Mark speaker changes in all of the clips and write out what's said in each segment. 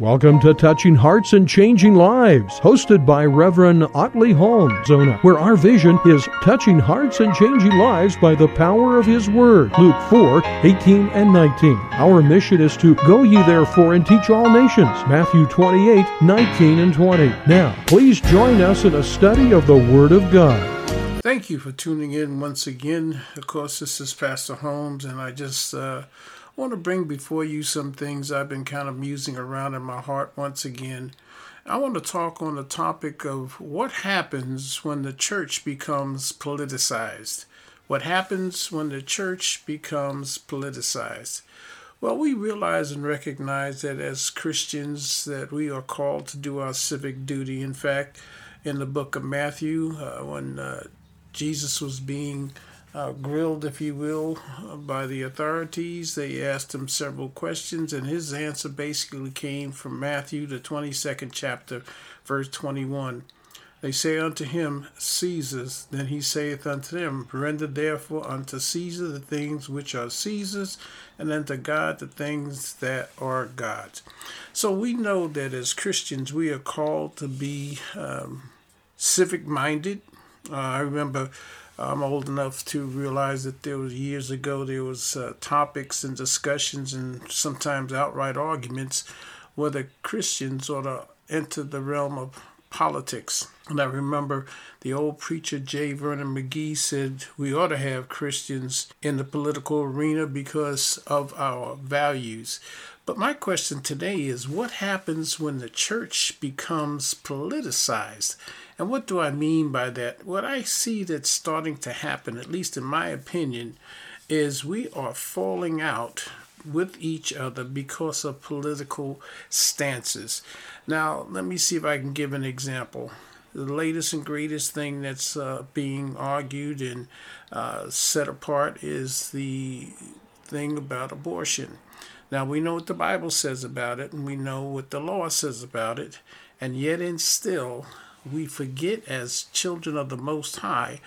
Speaker 1: Welcome to Touching Hearts and Changing Lives, hosted by Reverend Otley Holmes, Zona, where our vision is touching hearts and changing lives by the power of His Word. Luke 4 18 and 19. Our mission is to go ye therefore and teach all nations. Matthew 28 19 and 20. Now, please join us in a study of the Word of God.
Speaker 2: Thank you for tuning in once again. Of course, this is Pastor Holmes, and I just uh, I want to bring before you some things I've been kind of musing around in my heart once again. I want to talk on the topic of what happens when the church becomes politicized. What happens when the church becomes politicized? Well, we realize and recognize that as Christians that we are called to do our civic duty. In fact, in the book of Matthew, uh, when uh, Jesus was being uh, grilled, if you will, by the authorities. They asked him several questions, and his answer basically came from Matthew, the 22nd chapter, verse 21. They say unto him, Caesar's. Then he saith unto them, Render therefore unto Caesar the things which are Caesar's, and unto God the things that are God's. So we know that as Christians, we are called to be um, civic minded. Uh, I remember I'm old enough to realize that there was years ago there was uh, topics and discussions and sometimes outright arguments whether Christians ought to enter the realm of politics. And I remember the old preacher J. Vernon McGee said we ought to have Christians in the political arena because of our values. But my question today is what happens when the church becomes politicized? And what do I mean by that? What I see that's starting to happen, at least in my opinion, is we are falling out with each other because of political stances. Now, let me see if I can give an example. The latest and greatest thing that's uh, being argued and uh, set apart is the thing about abortion. Now, we know what the Bible says about it, and we know what the law says about it, and yet, and still, we forget as children of the Most High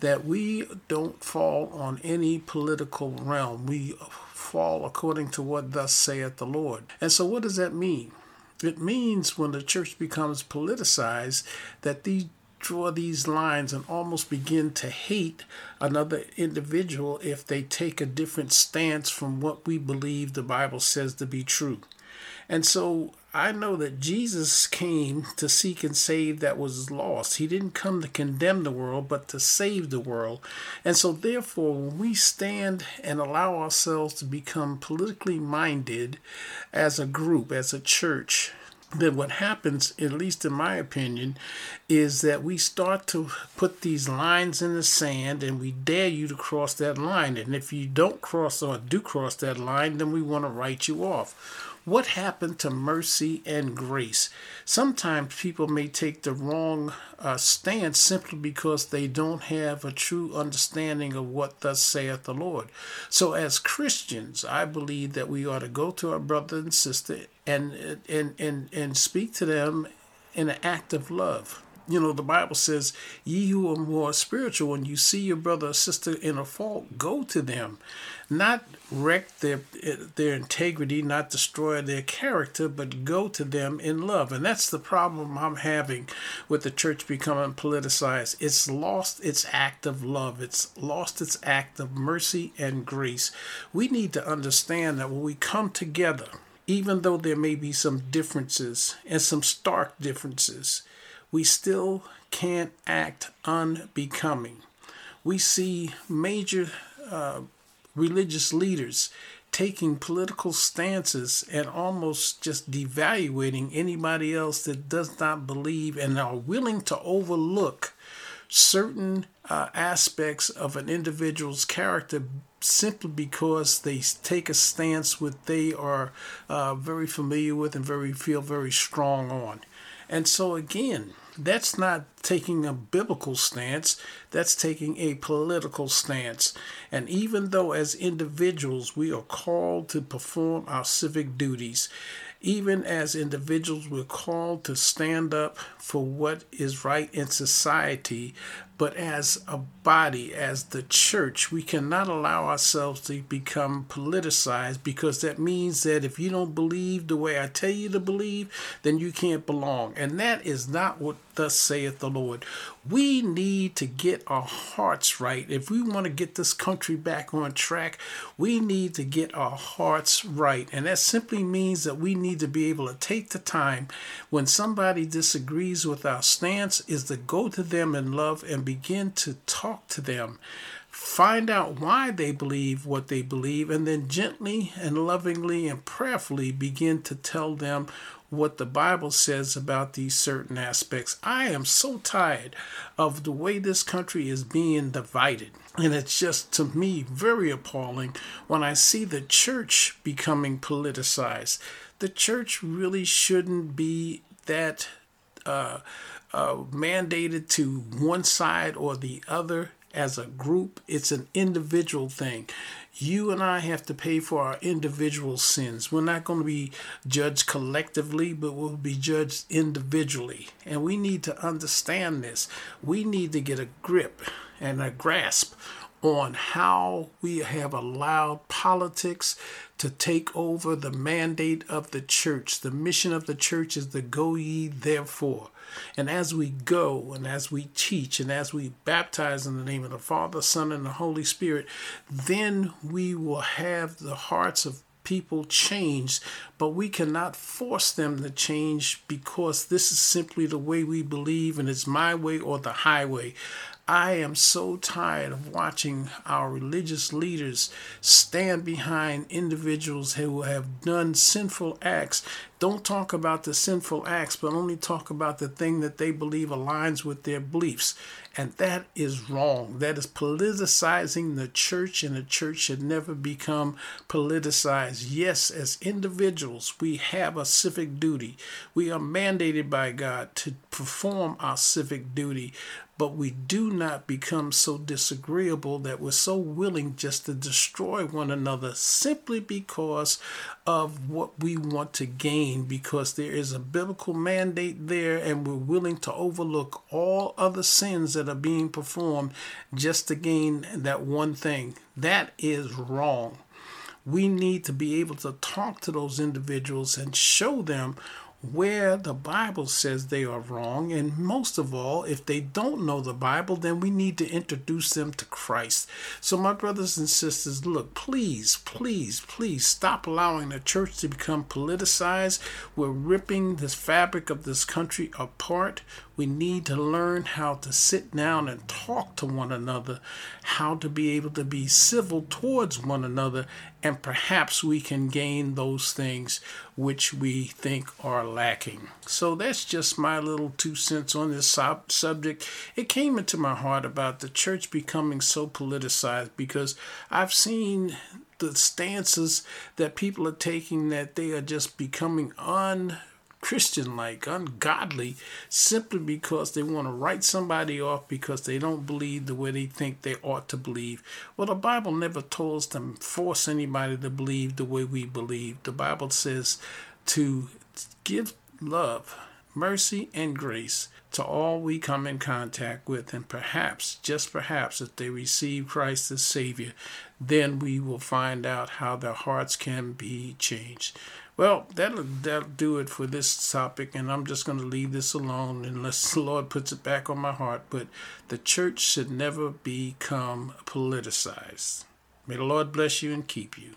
Speaker 2: that we don't fall on any political realm. We fall according to what thus saith the Lord. And so, what does that mean? It means when the church becomes politicized that these draw these lines and almost begin to hate another individual if they take a different stance from what we believe the Bible says to be true. And so I know that Jesus came to seek and save that was lost. He didn't come to condemn the world, but to save the world. And so, therefore, when we stand and allow ourselves to become politically minded as a group, as a church, then what happens, at least in my opinion, is that we start to put these lines in the sand and we dare you to cross that line. And if you don't cross or do cross that line, then we want to write you off what happened to mercy and grace? Sometimes people may take the wrong uh, stance simply because they don't have a true understanding of what thus saith the Lord. So, as Christians, I believe that we ought to go to our brother and sister and and and and speak to them in an act of love you know, the Bible says, Ye who are more spiritual, when you see your brother or sister in a fault, go to them. Not wreck their their integrity, not destroy their character, but go to them in love. And that's the problem I'm having with the church becoming politicized. It's lost its act of love. It's lost its act of mercy and grace. We need to understand that when we come together, even though there may be some differences and some stark differences, we still can't act unbecoming. We see major uh, religious leaders taking political stances and almost just devaluating anybody else that does not believe and are willing to overlook certain uh, aspects of an individual's character simply because they take a stance with they are uh, very familiar with and very feel very strong on. And so again, that's not taking a biblical stance, that's taking a political stance. And even though as individuals we are called to perform our civic duties, even as individuals we're called to stand up for what is right in society, But as a body, as the church, we cannot allow ourselves to become politicized because that means that if you don't believe the way I tell you to believe, then you can't belong. And that is not what thus saith the Lord. We need to get our hearts right. If we want to get this country back on track, we need to get our hearts right. And that simply means that we need to be able to take the time when somebody disagrees with our stance is to go to them in love and begin to talk to them find out why they believe what they believe, and then gently and lovingly and prayerfully begin to tell them what the Bible says about these certain aspects. I am so tired of the way this country is being divided. And it's just to me very appalling when I see the church becoming politicized. The church really shouldn't be that uh, uh, mandated to one side or the other as a group, it's an individual thing. You and I have to pay for our individual sins. We're not going to be judged collectively, but we'll be judged individually. And we need to understand this. We need to get a grip and a grasp on how we have allowed politics to take over the mandate of the church. The mission of the church is to go ye therefore. And as we go and as we teach and as we baptize in the name of the Father, Son, and the Holy Spirit, then we will have the hearts of people changed, but we cannot force them to change because this is simply the way we believe and it's my way or the highway. I am so tired of watching our religious leaders stand behind individuals who have done sinful acts. Don't talk about the sinful acts, but only talk about the thing that they believe aligns with their beliefs. And that is wrong. That is politicizing the church, and the church should never become politicized. Yes, as individuals, we have a civic duty. We are mandated by God to perform our civic duty, but we do not become so disagreeable that we're so willing just to destroy one another simply because of what we want to gain, because there is a biblical mandate there, and we're willing to overlook all other sins that are being performed just to gain that one thing. That is wrong. We need to be able to talk to those individuals and show them where the Bible says they are wrong. And most of all, if they don't know the Bible, then we need to introduce them to Christ. So, my brothers and sisters, look, please, please, please stop allowing the church to become politicized. We're ripping this fabric of this country apart. We need to learn how to sit down and talk to one another, how to be able to be civil towards one another, and perhaps we can gain those things which we think are lacking. So that's just my little two cents on this sub- subject. It came into my heart about the church becoming so politicized because I've seen the stances that people are taking that they are just becoming un Christian like, ungodly, simply because they want to write somebody off because they don't believe the way they think they ought to believe. Well, the Bible never told us to force anybody to believe the way we believe. The Bible says to give love, mercy, and grace to all we come in contact with, and perhaps, just perhaps, if they receive Christ as Savior, then we will find out how their hearts can be changed. Well, that'll, that'll do it for this topic, and I'm just going to leave this alone unless the Lord puts it back on my heart. But the church should never become politicized. May the Lord bless you and keep you.